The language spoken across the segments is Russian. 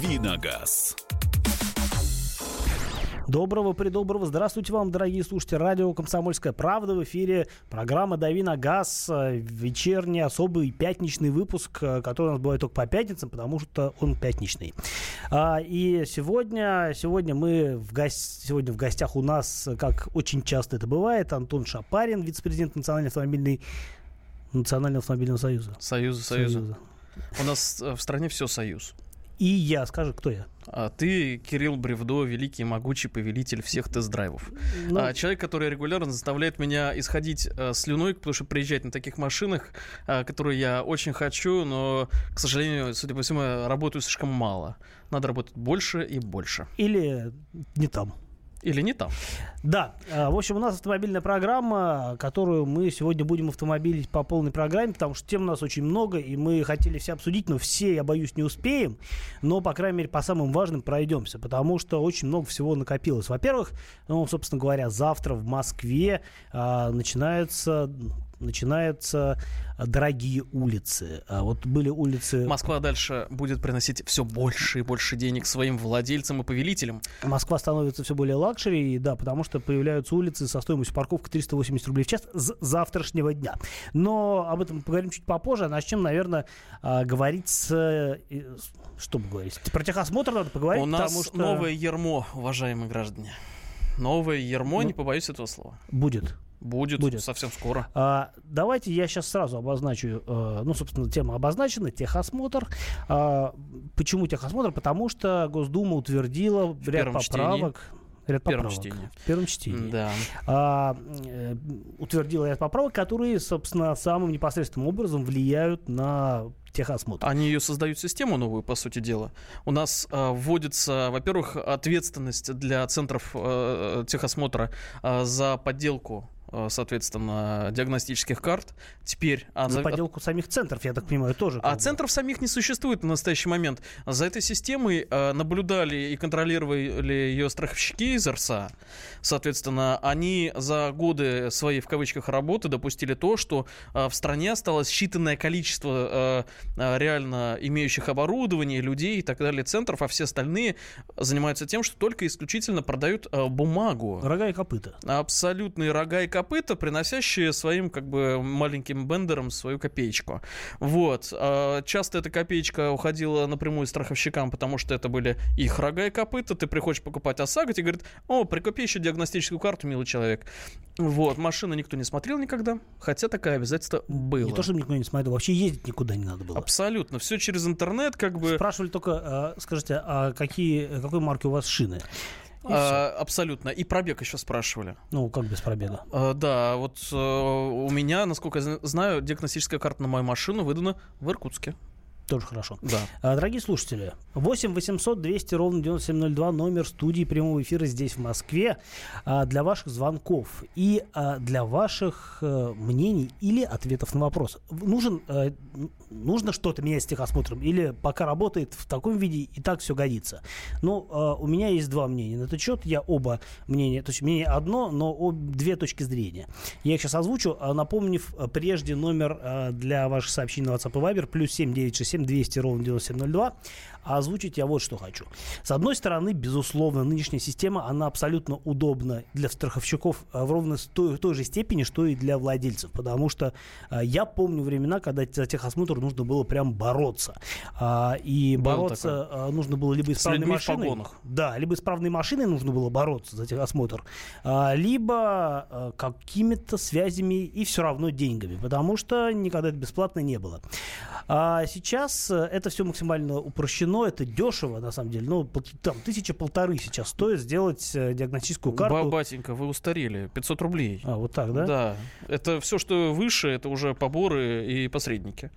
Давиногаз. Доброго, придоброго. Здравствуйте вам, дорогие слушатели. Радио «Комсомольская правда». В эфире программа «Дави на газ». Вечерний, особый пятничный выпуск, который у нас бывает только по пятницам, потому что он пятничный. А, и сегодня, сегодня мы в, гость, сегодня в гостях у нас, как очень часто это бывает, Антон Шапарин, вице-президент Национальной автомобильной Национального автомобильного союза. Союза, союза. союза. У нас в стране все союз. И я, скажи, кто я? А ты, Кирилл Бревдо, великий могучий повелитель всех тест-драйвов. Ну... А, человек, который регулярно заставляет меня исходить а, слюной, потому что приезжать на таких машинах, а, которые я очень хочу, но, к сожалению, судя по всему, я работаю слишком мало. Надо работать больше и больше. Или не там. Или не там? Да. А, в общем, у нас автомобильная программа, которую мы сегодня будем автомобилить по полной программе, потому что тем у нас очень много, и мы хотели все обсудить, но все, я боюсь, не успеем. Но, по крайней мере, по самым важным пройдемся, потому что очень много всего накопилось. Во-первых, ну, собственно говоря, завтра в Москве а, начинается начинаются дорогие улицы. А вот были улицы... Москва дальше будет приносить все больше и больше денег своим владельцам и повелителям. Москва становится все более luxury, да, потому что появляются улицы со стоимостью парковки 380 рублей в час с завтрашнего дня. Но об этом поговорим чуть попозже. А начнем, наверное, а, говорить с... Что бы говорить? Про техосмотр надо поговорить, У нас что... новое ермо, уважаемые граждане. Новое ермо, ну, не побоюсь этого слова. Будет. Будет, Будет. совсем скоро. А, давайте я сейчас сразу обозначу, э, ну, собственно, тема обозначена, техосмотр. А, почему техосмотр? Потому что Госдума утвердила в ряд поправок. Чтении. Ряд в первом чтении. В первом чтении. Да. А, э, утвердила ряд поправок, которые, собственно, самым непосредственным образом влияют на техосмотр. Они ее создают систему новую, по сути дела. У нас э, вводится, во-первых, ответственность для центров э, техосмотра э, за подделку соответственно, диагностических карт. Теперь... А, за подделку самих центров, я так понимаю, тоже. А бы. центров самих не существует на настоящий момент. За этой системой э, наблюдали и контролировали ее страховщики из РСА. Соответственно, они за годы своей, в кавычках, работы допустили то, что э, в стране осталось считанное количество реально имеющих оборудование, людей и так далее центров, а все остальные занимаются тем, что только исключительно продают бумагу. Рога и копыта. Абсолютные рога и копыта, приносящие своим как бы маленьким бендерам свою копеечку. Вот. А, часто эта копеечка уходила напрямую страховщикам, потому что это были их рога и копыта. Ты приходишь покупать ОСАГО, тебе говорят, о, прикупи еще диагностическую карту, милый человек. Вот. Машину никто не смотрел никогда, хотя такое обязательство было. Не то, чтобы никто не смотрел, вообще ездить никуда не надо было. Абсолютно. Все через интернет как бы... Спрашивали только, а, скажите, а какие, какой марки у вас шины? А, абсолютно. И пробег еще спрашивали. Ну, как без пробега? А, да, вот а, у меня, насколько я знаю, диагностическая карта на мою машину выдана в Иркутске. Тоже хорошо. Да. А, дорогие слушатели, 8 800 200 ровно 9702 номер студии прямого эфира здесь, в Москве, а, для ваших звонков и а, для ваших а, мнений или ответов на вопрос. Нужен, а, нужно что-то менять с техосмотром или пока работает в таком виде и так все годится? Ну, а, у меня есть два мнения на этот счет. Я оба мнения, то есть мнение одно, но об, две точки зрения. Я их сейчас озвучу, напомнив прежде номер а, для ваших сообщений на WhatsApp и Viber, плюс 7967 7 200 ровно 9702. А озвучить я вот что хочу. С одной стороны, безусловно, нынешняя система, она абсолютно удобна для страховщиков а, в ровно той, той же степени, что и для владельцев. Потому что а, я помню времена, когда за техосмотр нужно было прям бороться. А, и было бороться такое. нужно было либо исправной машиной. Да, либо исправной машиной нужно было бороться за техосмотр, либо какими-то связями и все равно деньгами. Потому что никогда это бесплатно не было. А сейчас это все максимально упрощено, это дешево, на самом деле. Ну, там, тысяча полторы сейчас стоит сделать э, диагностическую карту. Батенька, вы устарели. 500 рублей. А, вот так, да? Да. Это все, что выше, это уже поборы и посредники.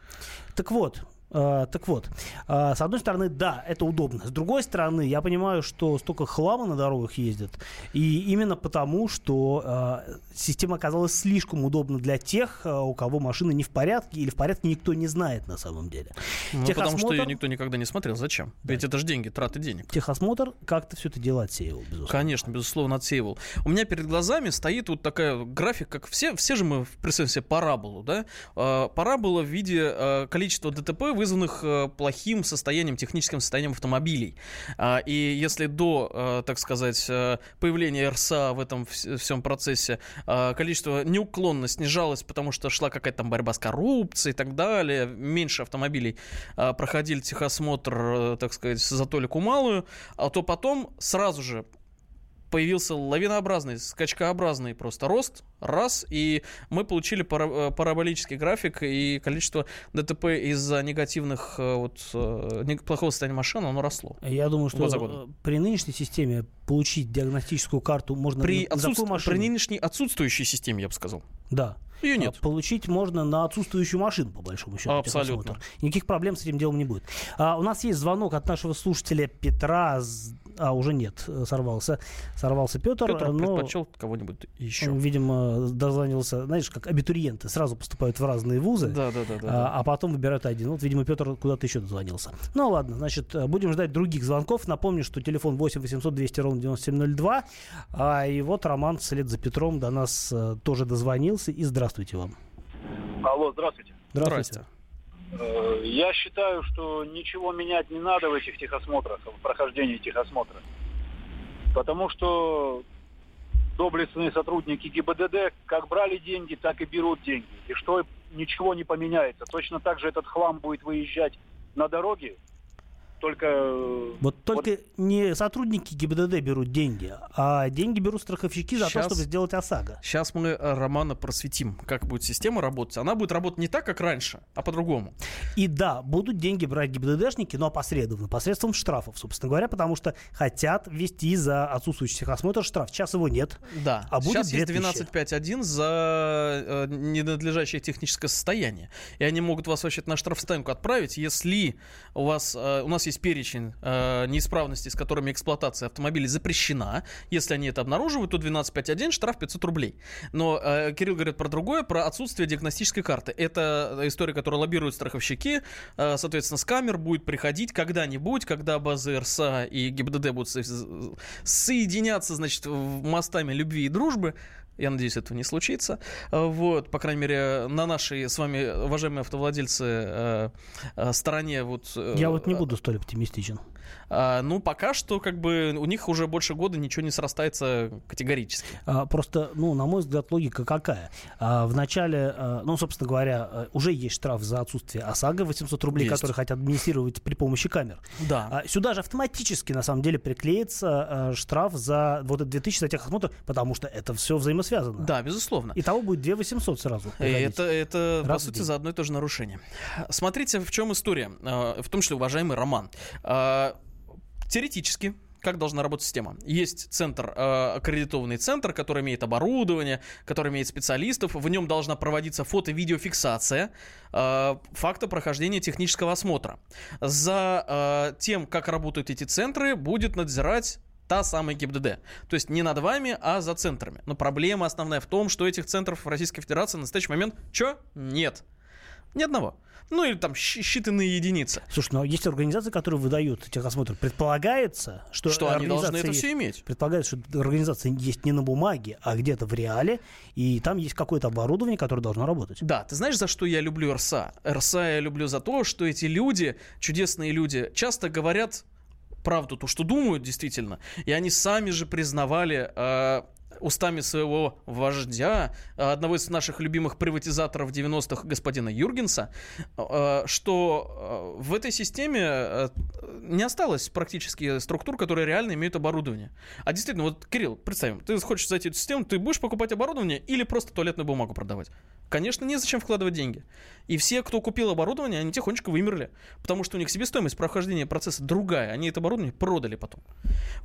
Так вот, так вот, а, с одной стороны, да, это удобно. С другой стороны, я понимаю, что столько хлама на дорогах ездит. И именно потому, что а, система оказалась слишком удобна для тех, у кого машина не в порядке или в порядке никто не знает на самом деле. Ну, Техосмотр... потому что ее никто никогда не смотрел. Зачем? Да. Ведь это же деньги, траты денег. Техосмотр как-то все это дело отсеивал, безусловно. Конечно, безусловно, отсеивал. У меня перед глазами стоит вот такая график, как все, все же мы представим себе параболу, да? Парабола в виде количества ДТП вызванных э, плохим состоянием, техническим состоянием автомобилей. А, и если до, э, так сказать, э, появления РСА в этом всем процессе э, количество неуклонно снижалось, потому что шла какая-то там борьба с коррупцией и так далее, меньше автомобилей э, проходили техосмотр, так сказать, за толику малую, а то потом сразу же появился лавинообразный, скачкообразный просто рост, раз, и мы получили э, параболический график, и количество ДТП из-за негативных, э, вот, э, плохого состояния машины, оно росло. Я думаю, что при нынешней системе получить диагностическую карту можно при, отсутств... при нынешней отсутствующей системе, я бы сказал. Да. Ее нет. А получить можно на отсутствующую машину, по большому счету. Абсолютно. Никаких проблем с этим делом не будет. А, у нас есть звонок от нашего слушателя Петра. А, уже нет, э, сорвался. Сорвался Петр. Петр но, предпочел кого-нибудь еще. Он, видимо, дозвонился, знаешь, как абитуриенты сразу поступают в разные вузы. Да, да, да. да, а, а потом выбирают один. Вот, видимо, Петр куда-то еще дозвонился. Ну, ладно, значит, э, будем ждать других звонков. Напомню, что телефон 8 800 200 ровно 9702. А, и вот Роман вслед за Петром до нас а, тоже дозвонился. И здравствуйте вам. Алло, здравствуйте. Здравствуйте. Э, я считаю, что ничего менять не надо в этих техосмотрах, в прохождении техосмотра. Потому что доблестные сотрудники ГИБДД как брали деньги, так и берут деньги. И что ничего не поменяется. Точно так же этот хлам будет выезжать на дороге, только... Э, вот только вот... не сотрудники ГИБДД берут деньги, а деньги берут страховщики за сейчас, то, чтобы сделать ОСАГО. Сейчас мы э, Романа просветим, как будет система работать. Она будет работать не так, как раньше, а по-другому. И да, будут деньги брать ГИБДДшники, но опосредованно, посредством штрафов, собственно говоря, потому что хотят ввести за отсутствующий техосмотр штраф. Сейчас его нет. Да, а будет сейчас есть 12.5.1 за э, ненадлежащее техническое состояние. И они могут вас вообще на штрафстоянку отправить, если у вас... Э, у нас есть перечень э, неисправностей, с которыми эксплуатация автомобилей запрещена. Если они это обнаруживают, то 12.5.1 штраф 500 рублей. Но э, Кирилл говорит про другое, про отсутствие диагностической карты. Это история, которую лоббируют страховщики. Э, соответственно, с камер будет приходить когда-нибудь, когда базы РСА и ГИБДД будут со- соединяться, значит, мостами любви и дружбы. Я надеюсь, этого не случится. Э, вот, по крайней мере, на нашей с вами, уважаемые автовладельцы, э, э, стороне вот... Я вот не буду столь оптимистичен. А, ну, пока что, как бы, у них уже больше года ничего не срастается категорически. А, просто, ну, на мой взгляд, логика какая? А, в начале, а, ну, собственно говоря, уже есть штраф за отсутствие ОСАГО 800 рублей, есть. который хотят администрировать при помощи камер. Да. А, сюда же автоматически, на самом деле, приклеится а, штраф за вот это 2000 за техосмотр, потому что это все взаимосвязано. Да, безусловно. И того будет 2 800 сразу. Это, это по сути, за одно и то же нарушение. Смотрите, в чем история. В том числе, уважаемый Роман. Теоретически, как должна работать система. Есть центр, э, аккредитованный центр, который имеет оборудование, который имеет специалистов. В нем должна проводиться фото-видеофиксация э, факта прохождения технического осмотра. За э, тем, как работают эти центры, будет надзирать та самая ГИБДД. То есть не над вами, а за центрами. Но проблема основная в том, что этих центров в Российской Федерации на настоящий момент, что? Нет. Ни одного. Ну или там считанные единицы. Слушай, ну есть организации, которые выдают техосмотр. Предполагается, что, что они должны это все иметь. Предполагается, что организация есть не на бумаге, а где-то в реале, и там есть какое-то оборудование, которое должно работать. Да, ты знаешь, за что я люблю РСА? РСА я люблю за то, что эти люди, чудесные люди, часто говорят правду, то, что думают действительно. И они сами же признавали э, устами своего вождя, одного из наших любимых приватизаторов 90-х, господина Юргенса, э, что э, в этой системе э, не осталось практически структур, которые реально имеют оборудование. А действительно, вот, Кирилл, представим, ты хочешь зайти в эту систему, ты будешь покупать оборудование или просто туалетную бумагу продавать? Конечно, незачем вкладывать деньги. И все, кто купил оборудование, они тихонечко вымерли, потому что у них себестоимость прохождения процесса другая. Они это оборудование продали потом.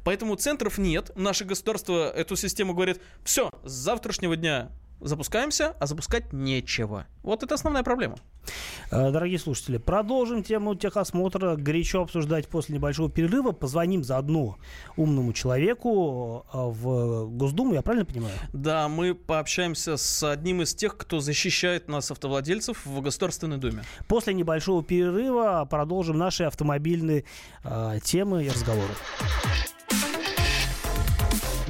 Поэтому центров нет. Наше государство эту систему говорит, все, с завтрашнего дня запускаемся, а запускать нечего. Вот это основная проблема. Э, дорогие слушатели, продолжим тему техосмотра горячо обсуждать после небольшого перерыва. Позвоним заодно умному человеку э, в Госдуму, я правильно понимаю? Да, мы пообщаемся с одним из тех, кто защищает нас, автовладельцев, в Государственной Думе. После небольшого перерыва продолжим наши автомобильные э, темы и разговоры.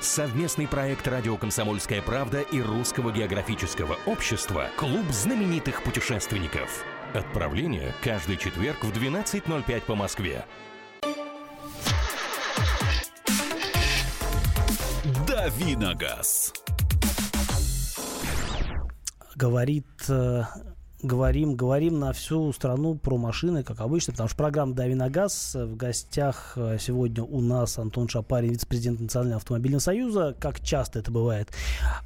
Совместный проект «Радио Комсомольская правда» и Русского географического общества «Клуб знаменитых путешественников». Отправление каждый четверг в 12.05 по Москве. Давиногаз. Говорит э, говорим, говорим на всю страну про машины, как обычно, потому что программа «Дави на газ». В гостях э, сегодня у нас Антон Шапарин, вице-президент Национального автомобильного союза, как часто это бывает.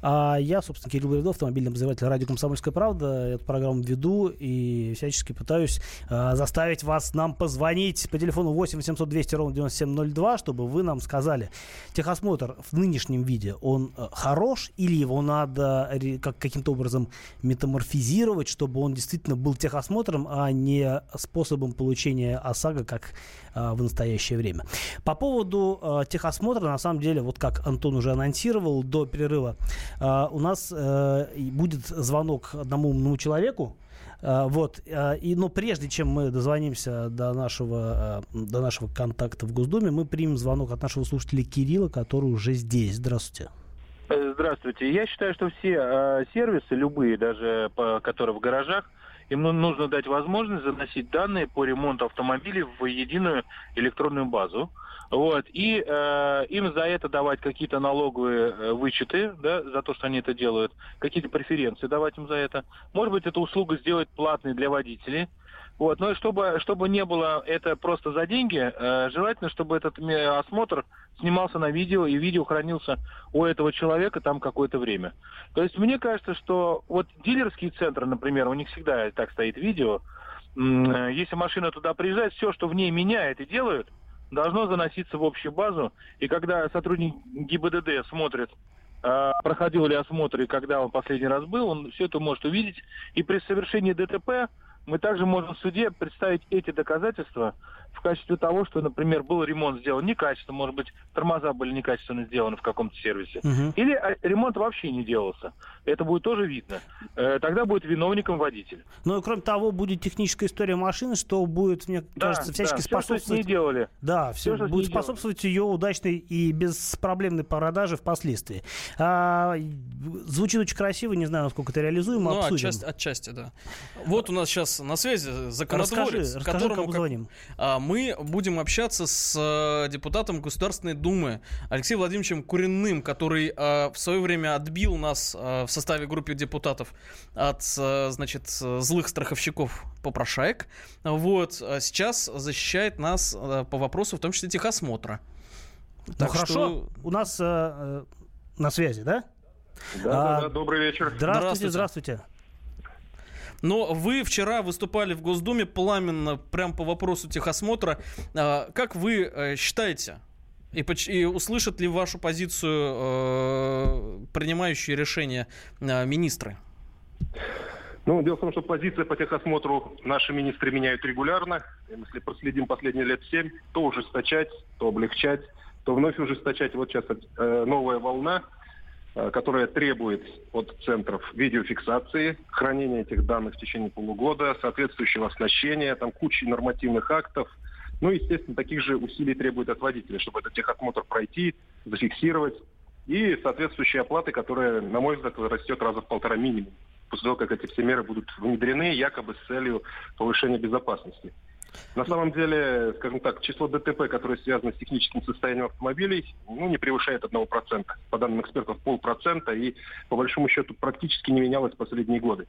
А я, собственно, Кирилл Бревдов, автомобильный обозреватель радио «Комсомольская правда». Эту программу веду и всячески пытаюсь а, заставить вас нам позвонить по телефону 8 800 200 ровно 9702, чтобы вы нам сказали, техосмотр в нынешнем виде, он э, хорош или его надо как, каким-то образом метаморфизировать, чтобы он действительно был техосмотром, а не способом получения ОСАГО, как а, в настоящее время. По поводу а, техосмотра, на самом деле, вот как Антон уже анонсировал до перерыва, а, у нас а, будет звонок одному умному человеку, вот. И, но прежде чем мы дозвонимся до нашего, до нашего контакта в Госдуме, мы примем звонок от нашего слушателя Кирилла, который уже здесь. Здравствуйте. Здравствуйте. Я считаю, что все э, сервисы, любые, даже по, которые в гаражах, им ну, нужно дать возможность заносить данные по ремонту автомобилей в единую электронную базу. Вот, и э, им за это давать какие-то налоговые э, вычеты, да, за то, что они это делают, какие-то преференции давать им за это. Может быть, эту услугу сделать платной для водителей, вот, но чтобы, чтобы не было это просто за деньги, э, желательно, чтобы этот осмотр снимался на видео, и видео хранился у этого человека там какое-то время. То есть мне кажется, что вот дилерские центры, например, у них всегда так стоит видео, э, если машина туда приезжает, все, что в ней меняет и делают, должно заноситься в общую базу. И когда сотрудник ГИБДД смотрит, э, проходил ли осмотр и когда он последний раз был, он все это может увидеть. И при совершении ДТП мы также можем в суде представить эти доказательства в качестве того, что, например, был ремонт сделан некачественно, может быть, тормоза были некачественно сделаны в каком-то сервисе, угу. или а, ремонт вообще не делался. Это будет тоже видно. Э, тогда будет виновником водитель. Ну и кроме того, будет техническая история машины, что будет, мне да, кажется, всячески да, способствовать... Все, что с ней делали. Да, все, все будет способствовать делали. ее удачной и беспроблемной продаже впоследствии. А, звучит очень красиво, не знаю, насколько это реализуемо, ну, обсудим. Отчасти, отчасти, да. Вот у нас сейчас на связи законотворец, расскажи, расскажи, которому... Как, а, мы будем общаться с э, депутатом Государственной Думы Алексеем Владимировичем Куриным, который э, в свое время отбил нас э, в составе группы депутатов от, значит, злых страховщиков попрошаек. Вот. Сейчас защищает нас по вопросу, в том числе техосмотра. Ну так хорошо, что... у нас э, на связи, да? Да, а, да, да, добрый вечер. Здравствуйте, здравствуйте. Но вы вчера выступали в Госдуме пламенно прям по вопросу техосмотра. А, как вы э, считаете, и, и услышат ли вашу позицию э, принимающие решения э, министры? Ну, дело в том, что позиция по техосмотру наши министры меняют регулярно. Если проследим последние лет семь, то ужесточать, то облегчать, то вновь ужесточать. Вот сейчас э, новая волна которая требует от центров видеофиксации, хранения этих данных в течение полугода, соответствующего оснащения, там куча нормативных актов. Ну, естественно, таких же усилий требует от водителя, чтобы этот техосмотр пройти, зафиксировать. И соответствующие оплаты, которая, на мой взгляд, растет раза в полтора минимум, после того, как эти все меры будут внедрены, якобы с целью повышения безопасности. На самом деле, скажем так, число ДТП, которое связано с техническим состоянием автомобилей, ну, не превышает 1%. По данным экспертов, полпроцента. И, по большому счету, практически не менялось последние годы.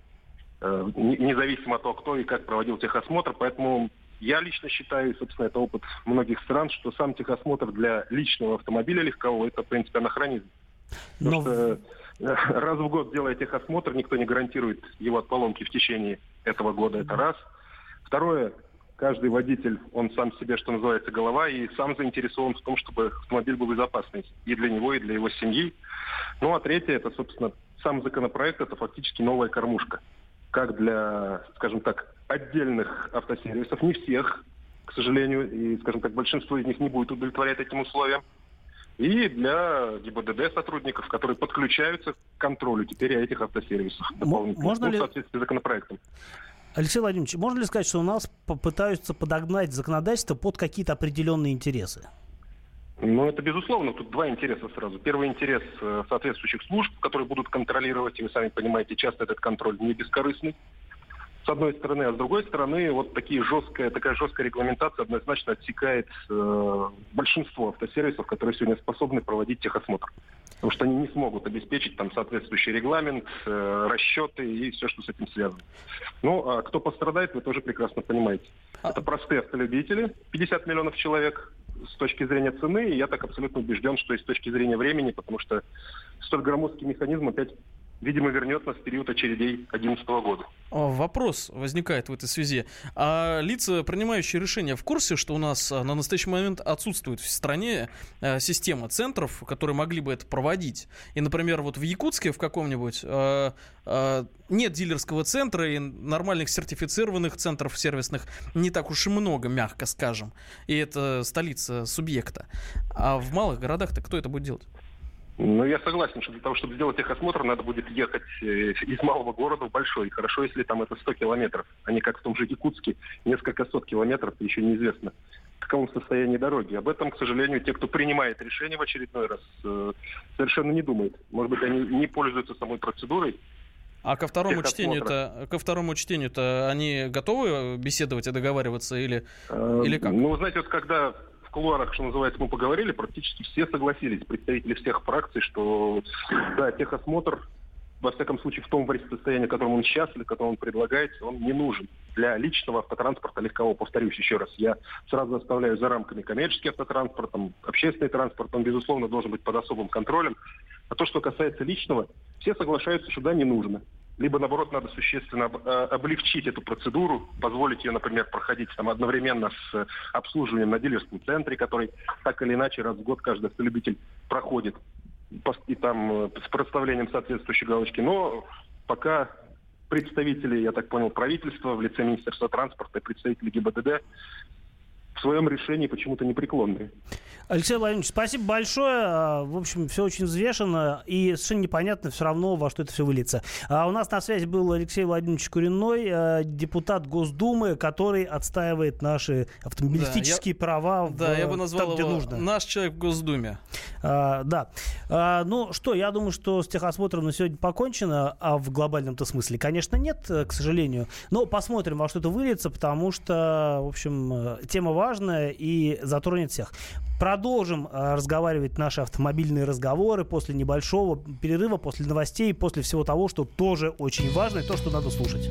Э, независимо от того, кто и как проводил техосмотр. Поэтому я лично считаю, собственно, это опыт многих стран, что сам техосмотр для личного автомобиля легкового – это, в принципе, анахронизм. Но... Потому что э, раз в год делая техосмотр, никто не гарантирует его от поломки в течение этого года. Это раз. Второе, каждый водитель, он сам себе, что называется, голова, и сам заинтересован в том, чтобы автомобиль был безопасный и для него, и для его семьи. Ну а третье, это, собственно, сам законопроект, это фактически новая кормушка. Как для, скажем так, отдельных автосервисов, не всех, к сожалению, и, скажем так, большинство из них не будет удовлетворять этим условиям. И для ГИБДД сотрудников, которые подключаются к контролю теперь этих автосервисов. Можно ну, ли... в соответствии с законопроектом. Алексей Владимирович, можно ли сказать, что у нас попытаются подогнать законодательство под какие-то определенные интересы? Ну, это безусловно. Тут два интереса сразу. Первый интерес э, соответствующих служб, которые будут контролировать, и вы сами понимаете, часто этот контроль не бескорыстный с одной стороны, а с другой стороны, вот такие жесткая, такая жесткая регламентация однозначно отсекает э, большинство автосервисов, которые сегодня способны проводить техосмотр. Потому что они не смогут обеспечить там соответствующий регламент, э, расчеты и все, что с этим связано. Ну, а кто пострадает, вы тоже прекрасно понимаете. А... Это простые автолюбители, 50 миллионов человек с точки зрения цены, и я так абсолютно убежден, что и с точки зрения времени, потому что столь громоздкий механизм опять видимо, вернет нас в период очередей 2011 года. Вопрос возникает в этой связи. А лица, принимающие решения, в курсе, что у нас а, на настоящий момент отсутствует в стране а, система центров, которые могли бы это проводить? И, например, вот в Якутске в каком-нибудь а, нет дилерского центра и нормальных сертифицированных центров сервисных не так уж и много, мягко скажем. И это столица субъекта. А в малых городах-то кто это будет делать? Ну, я согласен, что для того, чтобы сделать техосмотр, надо будет ехать э, из малого города в большой. Хорошо, если там это 100 километров, а не как в том же Якутске, несколько сот километров, еще неизвестно в каком состоянии дороги. Об этом, к сожалению, те, кто принимает решение в очередной раз, э, совершенно не думают. Может быть, они не пользуются самой процедурой, а ко второму чтению-то, ко второму чтению-то они готовы беседовать и договариваться или, э, или как? Ну, знаете, вот когда кулуарах, что называется, мы поговорили, практически все согласились, представители всех фракций, что да, техосмотр, во всяком случае, в том состоянии, в котором он сейчас или в котором он предлагается, он не нужен для личного автотранспорта легкового. Повторюсь еще раз, я сразу оставляю за рамками коммерческий автотранспорт, там, общественный транспорт, он, безусловно, должен быть под особым контролем. А то, что касается личного, все соглашаются, что да, не нужно либо, наоборот, надо существенно э, облегчить эту процедуру, позволить ее, например, проходить там, одновременно с э, обслуживанием на дилерском центре, который так или иначе раз в год каждый автолюбитель проходит, и там э, с проставлением соответствующей галочки. Но пока представители, я так понял, правительства в лице Министерства транспорта и представители ГИБДД в своем решении почему-то непреклонные. Алексей Владимирович, спасибо большое. А, в общем, все очень взвешено и совершенно непонятно все равно, во что это все выльется. А у нас на связи был Алексей Владимирович Куриной, а, депутат Госдумы, который отстаивает наши автомобилистические да, права я, в, да, я бы назвал там, где его нужно. наш человек в Госдуме. А, да. А, ну что, я думаю, что с техосмотром на сегодня покончено, а в глобальном-то смысле, конечно, нет, к сожалению. Но посмотрим, во что это выльется, потому что, в общем, тема важная и затронет всех. Продолжим э, разговаривать наши автомобильные разговоры после небольшого перерыва, после новостей, после всего того, что тоже очень важно и то, что надо слушать.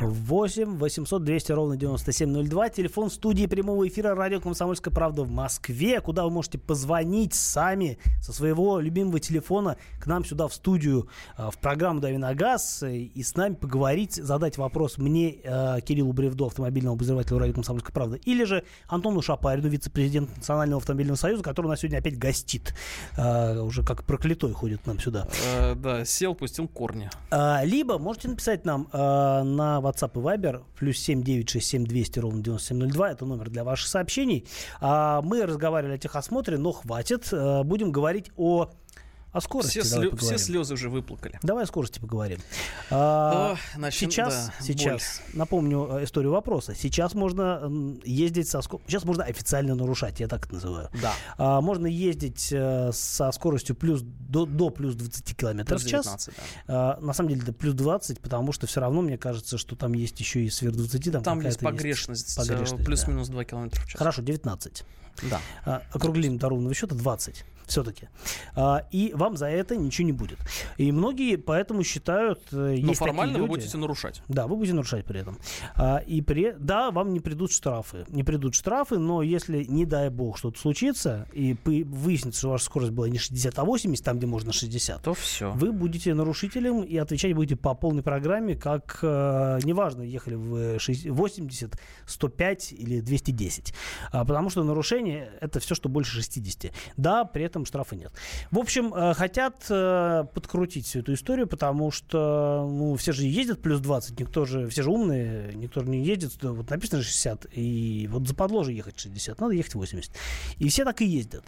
8 800 200 ровно 9702. Телефон студии прямого эфира радио «Комсомольская правда» в Москве, куда вы можете позвонить сами со своего любимого телефона к нам сюда в студию, э, в программу «Дави на газ» и с нами поговорить, задать вопрос мне, э, Кириллу Бревду, автомобильному обозревателю радио «Комсомольская правда», или же Антону Шапарину, вице-президент Национального автомобильного союза, который у нас сегодня опять гостит. Э, уже как проклятой ходит к нам сюда. Да, сел, пустил корни. Либо можете написать нам на WhatsApp и Viber, плюс 7967 200 ровно 9702, это номер для ваших сообщений. А, мы разговаривали о техосмотре, но хватит. А, будем говорить о о скорости. Все, слё, все слезы уже выплакали. Давай о скорости поговорим. А, О, начнем, сейчас, да, сейчас напомню э, историю вопроса. Сейчас можно ездить со скоростью. Сейчас можно официально нарушать, я так это называю. Да. А, можно ездить а, со скоростью плюс до, до плюс 20 километров в час. 19, да. а, на самом деле это плюс 20, потому что все равно мне кажется, что там есть еще и сверх 20. Там, там есть погрешность. Есть погрешность плюс-минус да. 2 километра в час. Хорошо, 19. Да. А, округлим до ровного счета 20 все-таки. А, и вам за это ничего не будет. И многие поэтому считают... Э, Но формально люди, вы будете нарушать. Да, вы будете нарушать при этом. А, и при... Да, вам не придут штрафы. Не придут штрафы, но если, не дай бог, что-то случится, и выяснится, что ваша скорость была не 60, а 80, там, где можно 60, то все. Вы будете нарушителем и отвечать будете по полной программе, как, э, неважно, ехали в 80, 105 или 210. А, потому что нарушение — это все, что больше 60. Да, при этом этом штрафа нет. В общем, э, хотят э, подкрутить всю эту историю, потому что ну, все же ездят плюс 20, никто же, все же умные, никто же не ездит, вот написано 60, и вот западло же ехать 60, надо ехать 80. И все так и ездят.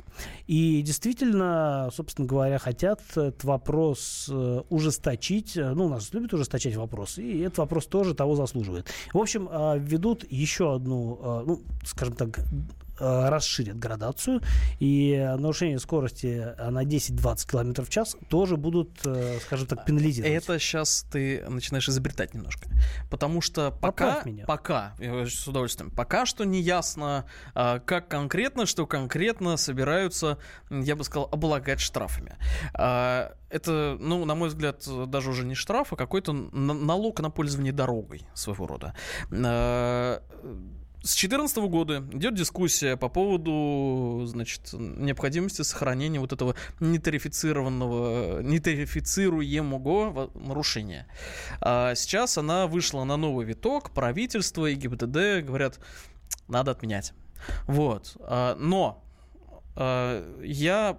И действительно, собственно говоря, хотят этот вопрос э, ужесточить, ну, у нас любят ужесточать вопросы, и этот вопрос тоже того заслуживает. В общем, ведут еще одну, ну, скажем так, расширят градацию, и нарушение скорости на 10-20 км в час тоже будут, э, скажем так, пенализировать. Это сейчас ты начинаешь изобретать немножко. Потому что пока, меня. пока, с удовольствием, пока что не ясно, как конкретно, что конкретно собираются, я бы сказал, облагать штрафами. Это, ну, на мой взгляд, даже уже не штраф, а какой-то налог на пользование дорогой своего рода с 2014 года идет дискуссия по поводу, значит, необходимости сохранения вот этого нетарифицированного, нетарифицируемого нарушения. А сейчас она вышла на новый виток, правительство и ГИБДД говорят, надо отменять. Вот. А, но а, я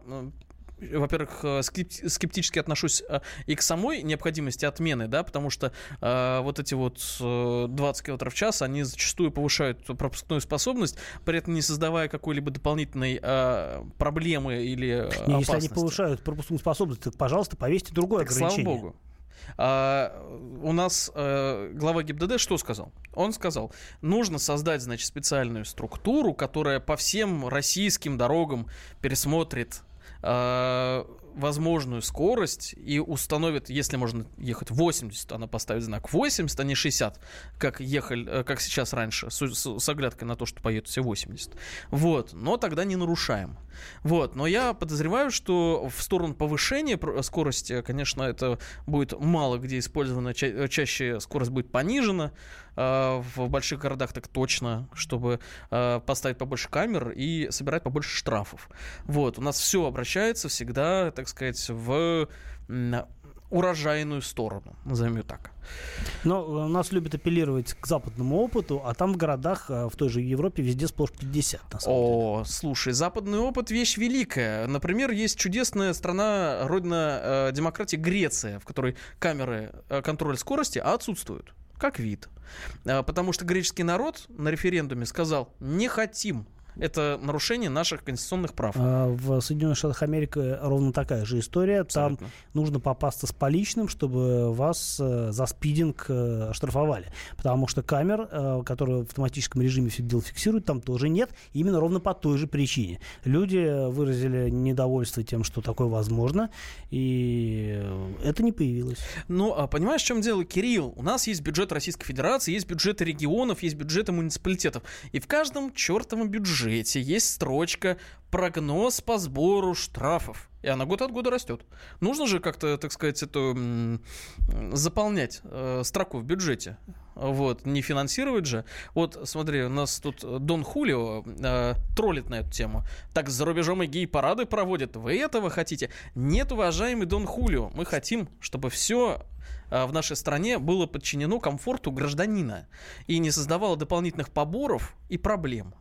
во-первых, э, скептически отношусь э, и к самой необходимости отмены, да, потому что э, вот эти вот 20 км в час, они зачастую повышают пропускную способность, при этом не создавая какой-либо дополнительной э, проблемы или не, Если они повышают пропускную способность, то, пожалуйста, повесьте другое так, ограничение. Слава богу. А, у нас а, глава ГИБДД что сказал? Он сказал, нужно создать, значит, специальную структуру, которая по всем российским дорогам пересмотрит э, возможную скорость и установит, если можно ехать 80, она поставит знак 80, а не 60, как ехали, э, как сейчас раньше, с, с, с оглядкой на то, что поедут все 80. Вот, но тогда не нарушаем. Вот, но я подозреваю, что в сторону повышения скорости, конечно, это будет мало где использовано, ча- чаще скорость будет понижена, в больших городах так точно, чтобы э, поставить побольше камер и собирать побольше штрафов. Вот, у нас все обращается всегда, так сказать, в урожайную сторону, назовем ее так. Но у нас любят апеллировать к западному опыту, а там в городах, э, в той же Европе, везде сплошь 50, на самом О, деле. слушай, западный опыт – вещь великая. Например, есть чудесная страна, родина э, демократии Греция, в которой камеры э, контроля скорости отсутствуют, как вид. Э, потому что греческий народ на референдуме сказал, не хотим Это нарушение наших конституционных прав. А, В Соединенных Штатах Америки ровно такая же история. Там Абсолютно. нужно попасться с поличным, чтобы вас э, за спидинг э, оштрафовали. Потому что камер, э, которые в автоматическом режиме все дело фиксируют, там тоже нет. Именно ровно по той же причине. Люди выразили недовольство тем, что такое возможно, и это не появилось. Ну, а понимаешь, в чем дело, Кирилл? У нас есть бюджет Российской Федерации, есть бюджеты регионов, есть бюджеты муниципалитетов. И в каждом чертовом бюджете есть строчка прогноз по сбору штрафов. И она год от года растет. Нужно же как-то, так сказать, эту м, заполнять э, строку в бюджете. Вот, не финансировать же. Вот, смотри, у нас тут Дон Хулио э, троллит на эту тему. Так за рубежом и гей-парады проводят. Вы этого хотите? Нет, уважаемый Дон Хулио, мы хотим, чтобы все э, в нашей стране было подчинено комфорту гражданина и не создавало дополнительных поборов и проблем.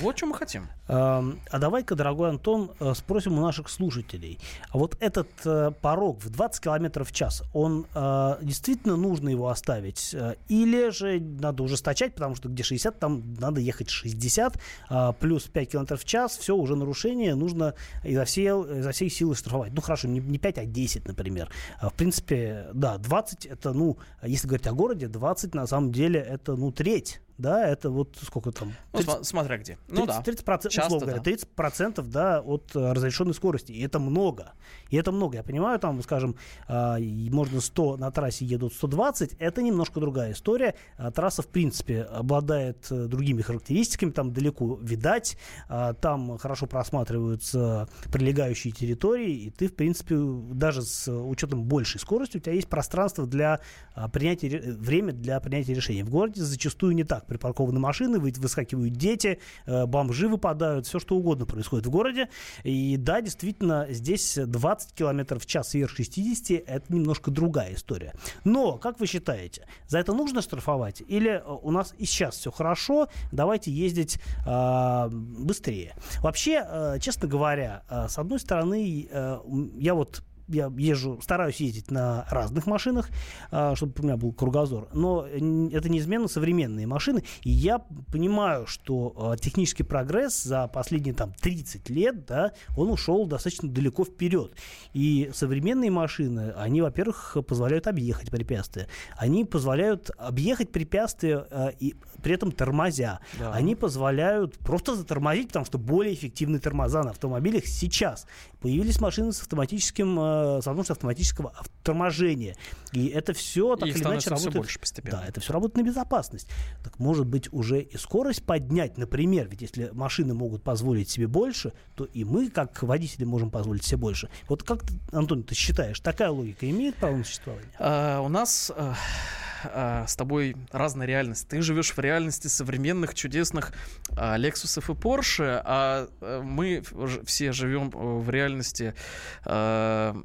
Вот что мы хотим. Эм, А давай-ка, дорогой Антон, э, спросим у наших слушателей. А вот этот э, порог в 20 километров в час, он э, действительно нужно его оставить? Или же надо ужесточать, потому что где 60, там надо ехать 60, а, плюс 5 километров в час, все, уже нарушение, нужно изо всей, изо всей силы штрафовать. Ну, хорошо, не, не 5, а 10, например. В принципе, да, 20 это, ну, если говорить о городе, 20 на самом деле это, ну, треть. Да, это вот сколько там? Ну, сма- смотря где. Ну 30, да. 30 процентов, условно говоря, да. 30 процентов, да, от э, разрешенной скорости. И это много. И это много. Я понимаю, там, скажем, а, можно 100 на трассе едут 120. Это немножко другая история. А, Трасса, в принципе, обладает э, другими характеристиками. Там далеко видать. а, Там хорошо просматриваются прилегающие территории. И ты, в принципе, даже с учетом большей скорости, у тебя есть пространство для принятия, ре- время для принятия решений. В городе зачастую не так. Припаркованы машины, вы- выскакивают дети, э, бомжи выпадают, все что угодно происходит в городе. И да, действительно, здесь 20 километров в час сверх 60 это немножко другая история. Но, как вы считаете, за это нужно штрафовать? Или э, у нас и сейчас все хорошо, давайте ездить а, быстрее? Вообще, э, честно говоря, э, с одной стороны, э, я вот я езжу, стараюсь ездить на разных машинах, а, чтобы у меня был кругозор. Но это неизменно современные машины. И я понимаю, что а, технический прогресс за последние там 30 лет, да, он ушел достаточно далеко вперед. И современные машины, они, во-первых, позволяют объехать препятствия. Они позволяют объехать препятствия а, и при этом тормозя. Да. Они позволяют просто затормозить, потому что более эффективные тормоза на автомобилях сейчас. Появились машины с автоматическим, э, с автоматического ав- торможения. И это все так Их или иначе работает. больше постепенно. Да, это все работает на безопасность. Так может быть уже и скорость поднять, например, ведь если машины могут позволить себе больше, то и мы, как водители, можем позволить себе больше. Вот как, ты, Антон, ты считаешь, такая логика имеет право на существование? А, у нас а, а, с тобой разная реальность. Ты живешь в реальности современных чудесных Лексусов и Порше, а а, мы все живем э, в реальности а,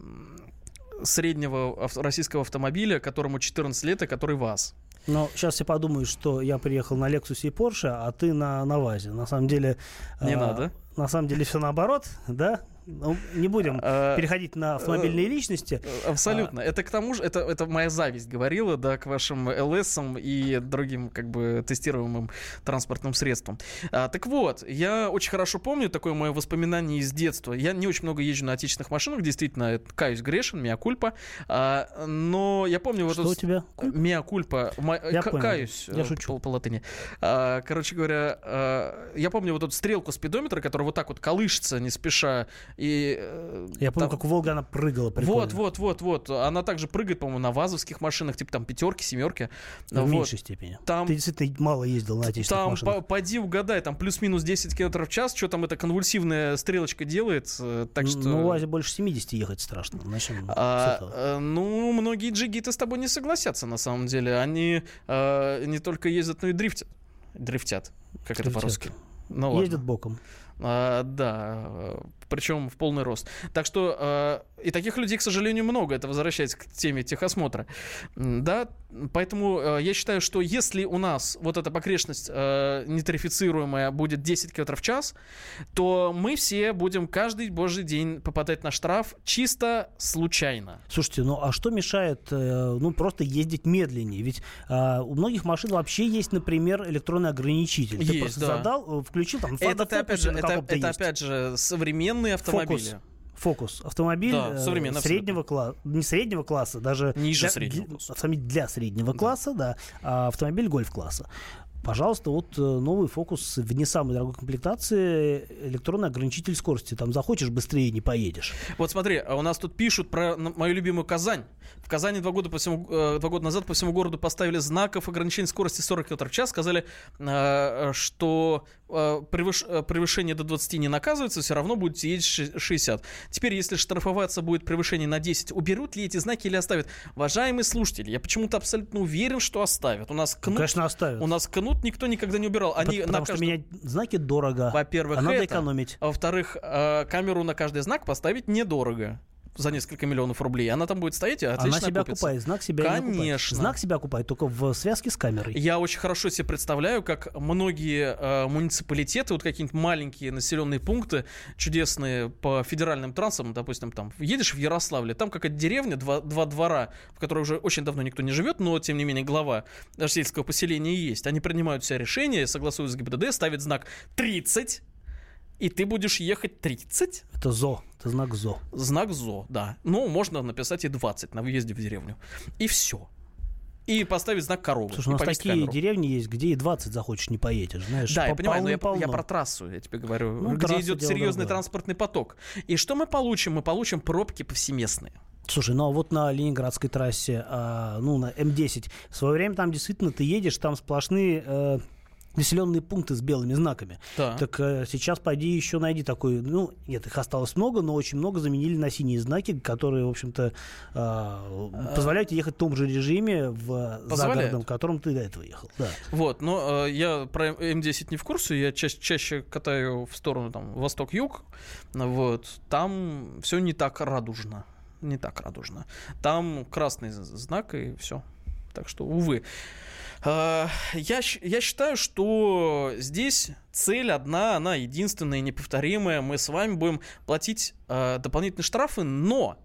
среднего российского автомобиля, которому 14 лет и который ВАЗ. Но сейчас все подумают, что я приехал на Лексусе и Порше, а ты на, на ВАЗе. На самом деле... Не а, надо. На самом деле все наоборот, да? Ну, не будем А, переходить на автомобильные личности. Абсолютно. А. Это к тому же, это, это моя зависть говорила, да, к вашим ЛС и другим, как бы, тестируемым транспортным средствам. А, так вот, я очень хорошо помню такое мое воспоминание из детства. Я не очень много езжу на отечественных машинах, действительно, каюсь грешен, миа кульпа. А, но я помню вот Что эту у тебя? Миа кульпа. Я к- понял. Каюсь. Я э, шучу. По, по латыни. А, короче говоря, а, я помню вот эту стрелку спидометра, которая вот так вот колышется, не спеша. И, э, Я помню, там- как Волга она прыгала. прикольно. вот, вот, вот, вот. Она также прыгает, по-моему, на вазовских машинах, типа там пятерки, семерки. Но в Вот. меньшей степени. Там- Ты действительно мало ездил на отечественных Там, машинах. по- поди угадай, там плюс-минус 10 км в час, что там эта конвульсивная стрелочка делает, э, так что... Ну, в УАЗе больше 70 ехать страшно. Начнем А, э, ну, многие джигиты с тобой не согласятся, на самом деле. Они э, не только ездят, но и дрифтят. Дрифтят. Как это Дрифтят. по-русски? Ну, ладно. Ездят боком. А, да, э, причем в полный рост. Так что э, и таких людей, к сожалению, много. Это возвращаясь к теме техосмотра. Да, поэтому э, я считаю, что если у нас вот эта погрешность э, нетрифицируемая будет 10 км в час, то мы все будем каждый божий день попадать на штраф чисто случайно. Слушайте, ну а что мешает, э, ну, просто ездить медленнее? Ведь а, у многих машин вообще есть, например, электронный ограничитель. Ты Есть, просто да. задал, э, включил там Это, ты, опять же, это, это есть. опять же современные автомобили. Фокус. Фокус. Автомобиль Да, э, современный среднего класса, не среднего класса, даже Ниже для- среднего класса. автомобиль для среднего класса, да, а автомобиль гольф-класса. Пожалуйста, вот э, новый фокус в не самой дорогой комплектации электронный ограничитель скорости. Там захочешь быстрее не поедешь. Вот смотри, а у нас тут пишут про мою любимую Казань. В Казани два года, по всему, э, два года назад по всему городу поставили знаков ограничения скорости 40 км в час. Сказали, э, что превыш- превышение до 20 не наказывается, все равно будете ездить ши- 60. Теперь, если штрафоваться будет превышение на 10, уберут ли эти знаки или оставят? Уважаемые слушатели, я почему-то абсолютно уверен, что оставят. У нас кнут, Конечно, оставят. у нас кнут никто никогда не убирал. Они Потому на что каждом- менять знаки дорого. Во-первых, а надо это. экономить. А во-вторых, э, камеру на каждый знак поставить недорого. За несколько миллионов рублей. Она там будет стоять и отлично Она себя окупится. окупает, знак себя. Конечно. Знак себя окупает только в связке с камерой. Я очень хорошо себе представляю, как многие э, муниципалитеты, вот какие-нибудь маленькие населенные пункты чудесные по федеральным трассам, допустим, там едешь в Ярославле, там какая-то деревня, два, два двора, в которой уже очень давно никто не живет, но тем не менее глава сельского поселения есть. Они принимают все решения, согласуют с ГИБДД, ставят знак 30, и ты будешь ехать 30. Это ЗО, это знак ЗО. Знак ЗО, да. Ну, можно написать и 20 на въезде в деревню. И все. И поставить знак коровы. Слушай, у нас такие камеру. деревни есть, где и 20 захочешь, не поедешь, знаешь. Да, я по- понимаю, но я, полно-полно. я про трассу, я тебе говорю, Ну, где идет серьезный другое. транспортный поток. И что мы получим? Мы получим пробки повсеместные. Слушай, ну а вот на Ленинградской трассе, а, ну на М10, в свое время там действительно ты едешь, там сплошные э, населенные пункты с белыми знаками. Да. Так э, сейчас пойди еще найди такой, ну нет, их осталось много, но очень много заменили на синие знаки, которые, в общем-то, э, позволяют тебе ехать в том же режиме в Позволяют. загородном, в котором ты до этого ехал. Да. Вот, но э, я про М10 не в курсе, я ча- чаще катаю в сторону там восток-юг, вот, там все не так радужно, не так радужно. Там красный знак и все. Так что, увы. Э, Я, я считаю, что здесь цель одна, она единственная, неповторимая. Мы с вами будем платить э, дополнительные штрафы, но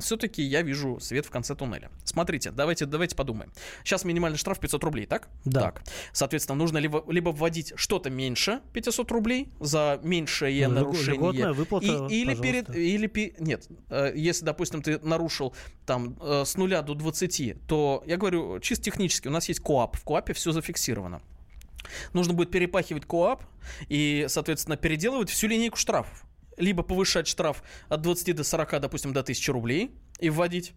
все-таки я вижу свет в конце туннеля. Смотрите, давайте, давайте подумаем. Сейчас минимальный штраф 500 рублей, так? Да. Так. Соответственно, нужно либо, либо вводить что-то меньше 500 рублей за меньшее Ну, нарушение. льготная выплата, И- или пожалуйста. перед, или пе- нет, э, если, допустим, ты нарушил там э, с нуля до 20, то я говорю чисто технически, у нас есть КОАП, в КОАПе все зафиксировано. Нужно будет перепахивать КОАП и, соответственно, переделывать всю линейку штрафов. Либо повышать штраф от 20 до 40, допустим, до 1000 рублей и вводить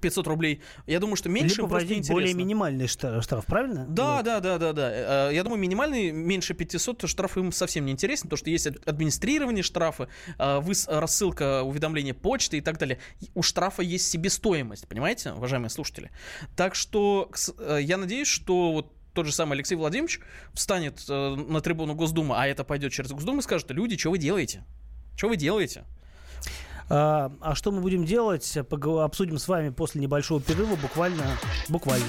500 рублей. Я думаю, что меньше Либо просто вводить более интересно. минимальный штраф, правильно? Да, Вот. да, да, да, да. Э, Я думаю, минимальный меньше 500 то штраф им совсем не интересен, потому что есть ад- администрирование штрафа, э, рассылка уведомления почты и так далее. У штрафа есть себестоимость, понимаете, уважаемые слушатели? Так что э, я надеюсь, что вот тот же самый Алексей Владимирович встанет на трибуну Госдумы, а это пойдет через Госдуму и скажет, люди, что вы делаете? Что вы делаете? А, а что мы будем делать, пог- обсудим с вами после небольшого перерыва, буквально, буквально.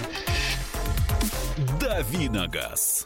«Дави на газ».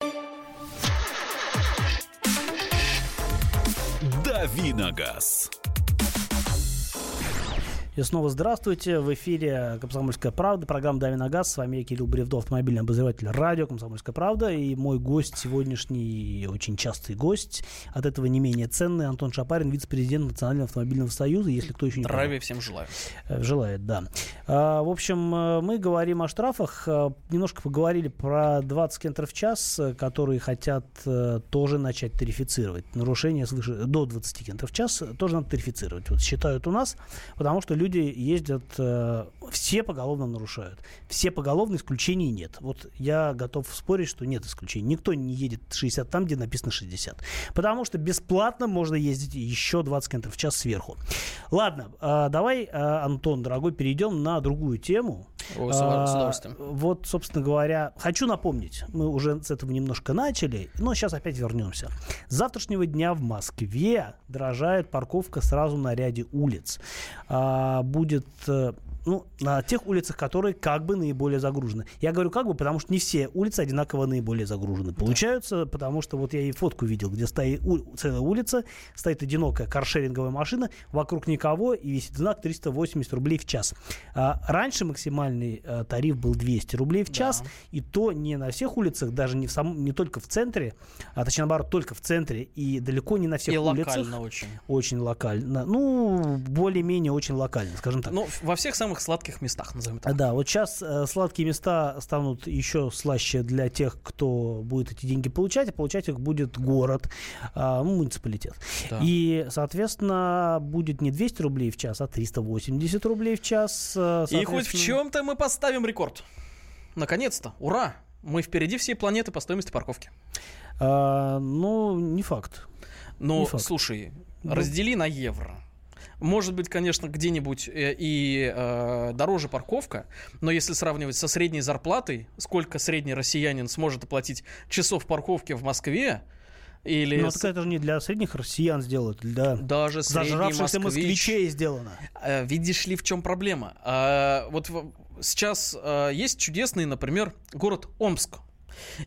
«Дави на газ». И снова здравствуйте. В эфире «Комсомольская правда», программа «Дави на газ». С вами я, Кирилл Бревдо, автомобильный обозреватель радио «Комсомольская правда». И мой гость сегодняшний, очень частый гость, от этого не менее ценный, Антон Шапарин, вице-президент Национального автомобильного союза, если кто еще не Здравия всем желаю. Э, Желает, да. А, В общем, э, мы говорим о штрафах. Э, Немножко поговорили про 20 км в час, которые хотят тоже начать тарифицировать. Нарушение свыше до 20 км в час тоже надо тарифицировать. Вот считают у нас, потому что люди ездят, э, все поголовно нарушают. Все поголовно, исключений нет. Вот я готов спорить, что нет исключений. Никто не едет 60 там, где написано 60. Потому что бесплатно можно ездить еще 20 км в час сверху. Ладно, э, давай, э, Антон, дорогой, перейдем на другую тему. О, с с А, удовольствием. Вот, собственно говоря, хочу напомнить, мы уже с этого немножко начали, но сейчас опять вернемся. С завтрашнего дня в Москве дорожает парковка сразу на ряде улиц. А, будет э, ну, на тех улицах, которые как бы наиболее загружены. Я говорю как бы, потому что не все улицы одинаково наиболее загружены. Получаются, потому что вот я и фотку видел, где стоит у- целая улица, стоит одинокая каршеринговая машина, вокруг никого, и висит знак 380 рублей в час. А, раньше максимальный э, тариф был 200 рублей в час, и то не на всех улицах, даже не, в самом, не только в центре, а точнее наоборот, только в центре, и далеко не на всех И улицах. локально очень. Очень локально. Ну, более-менее очень локально, скажем так. Ну, во всех самых сладких местах, назовем так. Да, вот сейчас э, сладкие места станут еще слаще для тех, кто будет эти деньги получать, а получать их будет город, а, ну, муниципалитет. Да. И, соответственно, будет не 200 рублей в час, а 380 рублей в час. э, И хоть в чем-то мы поставим рекорд. Наконец-то. Ура! Мы впереди всей планеты по стоимости парковки. А, ну, не факт. Но, Не факт. слушай, Ну. раздели на евро. Может быть, конечно, где-нибудь э, и э, дороже парковка, но если сравнивать со средней зарплатой, сколько средний россиянин сможет оплатить часов парковки в Москве, или с- так это же не для средних россиян сделают, для даже зажравшихся москвич, москвичей сделано. Э, Видишь ли, в чем проблема? А, Вот сейчас есть чудесный, например, город Омск.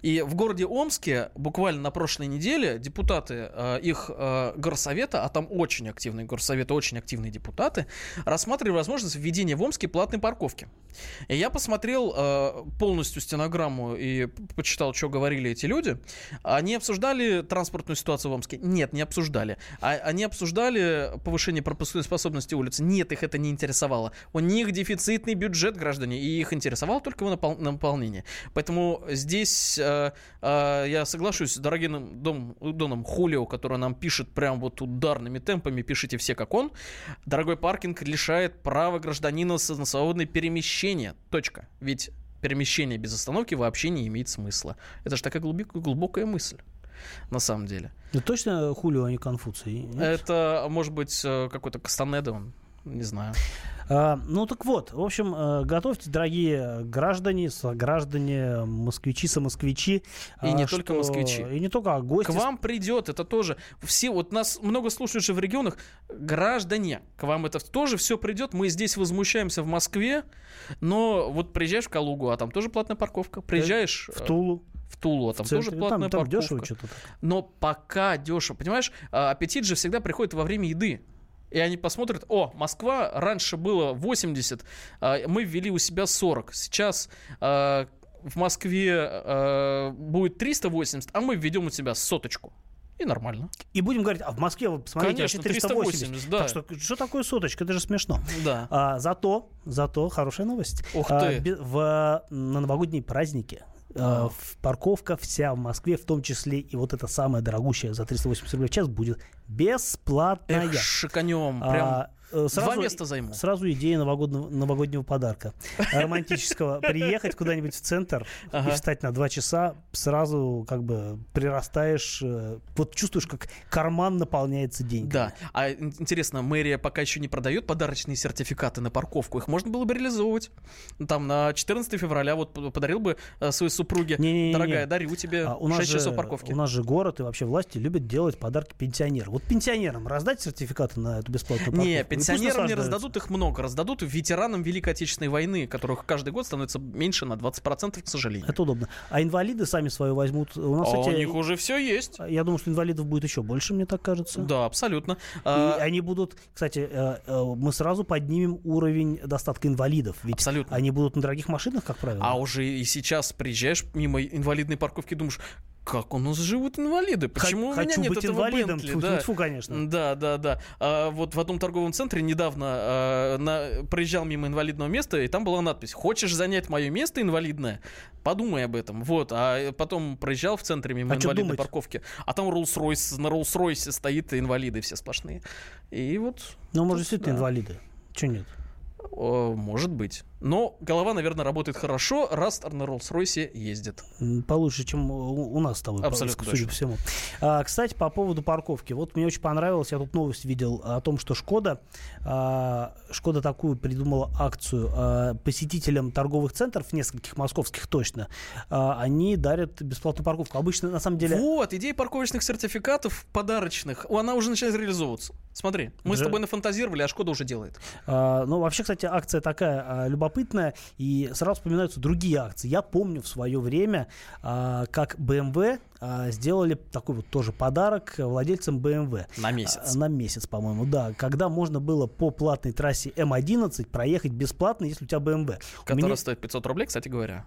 И в городе Омске буквально на прошлой неделе депутаты э, их э, горсовета, а там очень активные горсоветы, очень активные депутаты, рассматривали возможность введения в Омске платной парковки. И я посмотрел э, полностью стенограмму и почитал, что говорили эти люди. Они обсуждали транспортную ситуацию в Омске? Нет, не обсуждали. А, они обсуждали повышение пропускной способности улиц? Нет, их это не интересовало. У них дефицитный бюджет, граждане, и их интересовало только его напол- наполнение. Поэтому здесь э, э, я соглашусь с дорогим дом, Доном Хулио, который нам пишет прям вот ударными темпами, пишите все как он. Дорогой паркинг лишает права гражданина на свободное перемещение. Точка. Ведь перемещение без остановки вообще не имеет смысла. Это же такая глубокая, глубокая мысль. На самом деле. Ну, точно Хулио, а не Конфуций? нет? Это, может быть, э, какой-то Кастанеда, он, не знаю. А, ну так вот, в общем, э, готовьте, дорогие граждане, граждане, москвичи, самосквичи. И не только москвичи. И не только, а гости. К вам придет, это тоже. Все, вот нас много слушают же в регионах. Граждане, к вам это тоже все придет. Мы здесь возмущаемся в Москве, но вот приезжаешь в Калугу, а там тоже платная парковка. Приезжаешь в э, Тулу. в Тулу, а там в тоже платная там, там парковка. дешево что-то. Но пока дешево. Понимаешь, а, аппетит же всегда приходит во время еды. И они посмотрят, о, Москва раньше было 80, а, мы ввели у себя 40. Сейчас а, в Москве а, будет 380, а мы введем у себя соточку. И нормально. И будем говорить, а в Москве, вы посмотрите, Конечно, вообще 380. 380, да. Так что, что такое соточка? Это же смешно. Да. А, зато, зато хорошая новость. Ух А, ты. бе- в, на новогодние праздники в- парковка вся в Москве, в том числе и вот эта самая дорогущая за 380 рублей в час, будет бесплатная. Эх, шиканем. Прям А, э, два места займу. Сразу идея новогоднего, новогоднего подарка. Романтического. Приехать куда-нибудь в центр Ага. и встать на два часа, сразу как бы прирастаешь, э, вот чувствуешь, как карман наполняется деньгами. Да. А ин- интересно, мэрия пока еще не продает подарочные сертификаты на парковку. Их можно было бы реализовывать. Там на 14 февраля вот подарил бы э, своей супруге. Не-не-не-не. Дорогая, дарю тебе А у нас 6 же, часов парковки. У нас же город и вообще власти любят делать подарки пенсионерам. Вот пенсионерам раздать сертификаты на эту бесплатную парковку? Не, Или Пенсионерам не раздадут их много, раздадут ветеранам Великой Отечественной войны, которых каждый год становится меньше на 20%, к сожалению. Это удобно. А инвалиды сами свое возьмут. У нас, А кстати, у них уже все есть. Я думаю, что инвалидов будет еще больше, мне так кажется. Да, абсолютно. И А, они будут, кстати, э, э, мы сразу поднимем уровень достатка инвалидов. Ведь Абсолютно. они будут на дорогих машинах, как правило. а уже и сейчас приезжаешь мимо инвалидной парковки, думаешь, как у нас живут инвалиды? Х- Почему у меня Хочу нет быть этого инвалидом. Бентли?» Тьфу, Да. тьфу, конечно. Да, да, да. А, вот в одном торговом центре недавно а, на- проезжал мимо инвалидного места, и там была надпись «Хочешь занять мое место инвалидное? Подумай об этом». Вот, а потом проезжал в центре мимо А инвалидной парковки, а там Rolls-Royce, на Rolls-Royce стоит инвалиды все сплошные. И вот, Но, может, действительно да. инвалиды. Че нет? о, может быть. Но голова, наверное, работает хорошо, раз на Rolls-Royce ездит. Получше, чем у, у нас с тобой, по- Абсолютно судя по всему. А, кстати, по поводу парковки. Вот мне очень понравилось, я тут новость видел о том, что Шкода, а, Шкода такую придумала акцию а, посетителям торговых центров, нескольких московских точно, а, они дарят бесплатную парковку. Обычно, на самом деле... Вот, идея парковочных сертификатов подарочных, она уже начинает реализовываться. Смотри, мы с Да. тобой нафантазировали, а Шкода уже делает. А, ну, вообще, кстати, акция такая а, любопытная, и сразу вспоминаются другие акции. Я помню в свое время, а, как BMW а, сделали такой вот тоже подарок владельцам BMW. На месяц. А, На месяц, по-моему, да. Когда можно было по платной трассе М11 проехать бесплатно, если у тебя BMW. Которая меня- стоит 500 рублей, кстати говоря.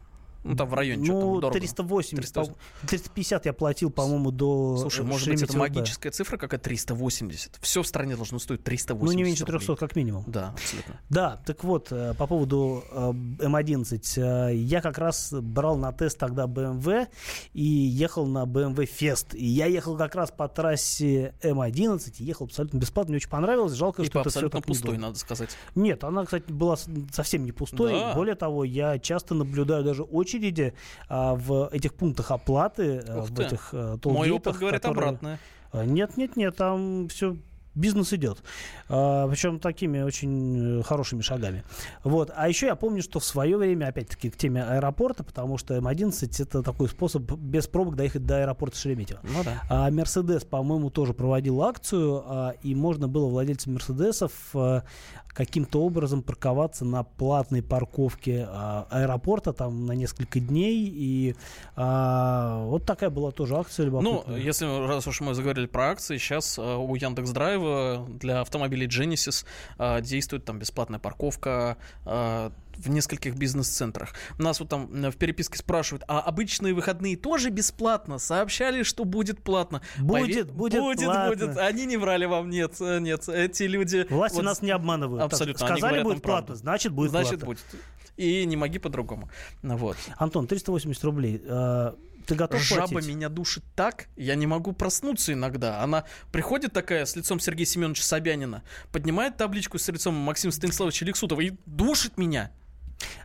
Ну, там в районе что-то Ну, дорого. 380, 380. по- 350 я платил, по-моему, до Слушай, может быть, это магическая цифра, какая 380. Все в стране должно стоить 380 Ну, не меньше рублей. 300, как минимум. Да, абсолютно. Да, так вот, э, по поводу э, М11. э, Я как раз брал на тест тогда BMW и ехал на BMW Fest. И я ехал как раз по трассе М11, и ехал абсолютно бесплатно. Мне очень понравилось. Жалко, И что это все так пустой, надо сказать. Нет, она, кстати, была совсем не пустой. Да. Более того, я часто наблюдаю даже очереди а, в этих пунктах оплаты, а, Ух в ты. этих а, Мой толгейтах, опыт говорит которые- обратное. а, Нет, нет, нет, там все бизнес идет. причем такими очень э, хорошими шагами. Вот. А еще я помню, что в свое время, опять-таки, к теме аэропорта, потому что М11 это такой способ без пробок доехать до аэропорта Шереметьево. Ну да. А Мерседес, по-моему, тоже проводил акцию, а, и можно было владельцам Мерседесов а, каким-то образом парковаться на платной парковке а, аэропорта там на несколько дней. И а, вот такая была тоже акция Ну, любопытная. если раз уж мы заговорили про акции, сейчас э, у Яндекс Драйва для автомобилей Genesis э, действует там бесплатная парковка э, в нескольких бизнес-центрах. Нас вот там э, в переписке спрашивают, а обычные выходные тоже бесплатно? Сообщали, что будет платно. Будет, будет будет, платно. будет. Они не врали вам, нет, э, нет. Эти люди... Власти вот нас не обманывают. Так, Абсолютно, они Сказали, будет платно, значит, будет Значит, платно. будет. И не моги по-другому. Вот. Антон, 380 рублей. Ты готов Жаба платить? меня душит так, я не могу проснуться иногда. Она приходит такая с лицом Сергея Семеновича Собянина, поднимает табличку с лицом Максима Станиславовича Лексутова и душит меня.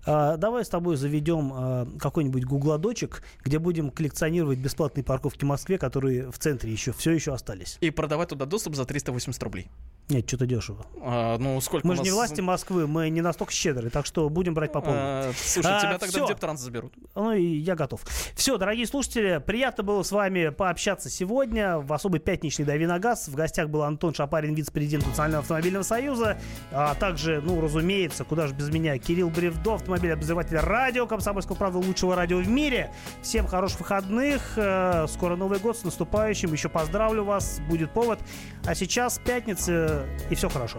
А, давай с тобой заведем а, какой-нибудь гугладочек, где будем коллекционировать бесплатные парковки в Москве, которые в центре еще все еще остались. И продавать туда доступ за 380 рублей. Нет, что-то дешево. А, ну, сколько Мы у же не нас- власти Москвы, мы не настолько щедры, так что будем брать по полной. А, слушай, А, тебя тогда всё. в Дептранс заберут. Ну и я готов. Все, дорогие слушатели, приятно было с вами пообщаться сегодня в особый пятничный «Дави на газ». В гостях был Антон Шапарин, вице-президент Национального автомобильного союза. А также, ну, разумеется, куда же без меня, Кирилл Бревдо, автомобильный обозреватель радио «Комсомольского правда» лучшего радио в мире. Всем хороших выходных. Э, Скоро Новый год с наступающим. Еще поздравлю вас, будет повод. А сейчас пятница, и все хорошо.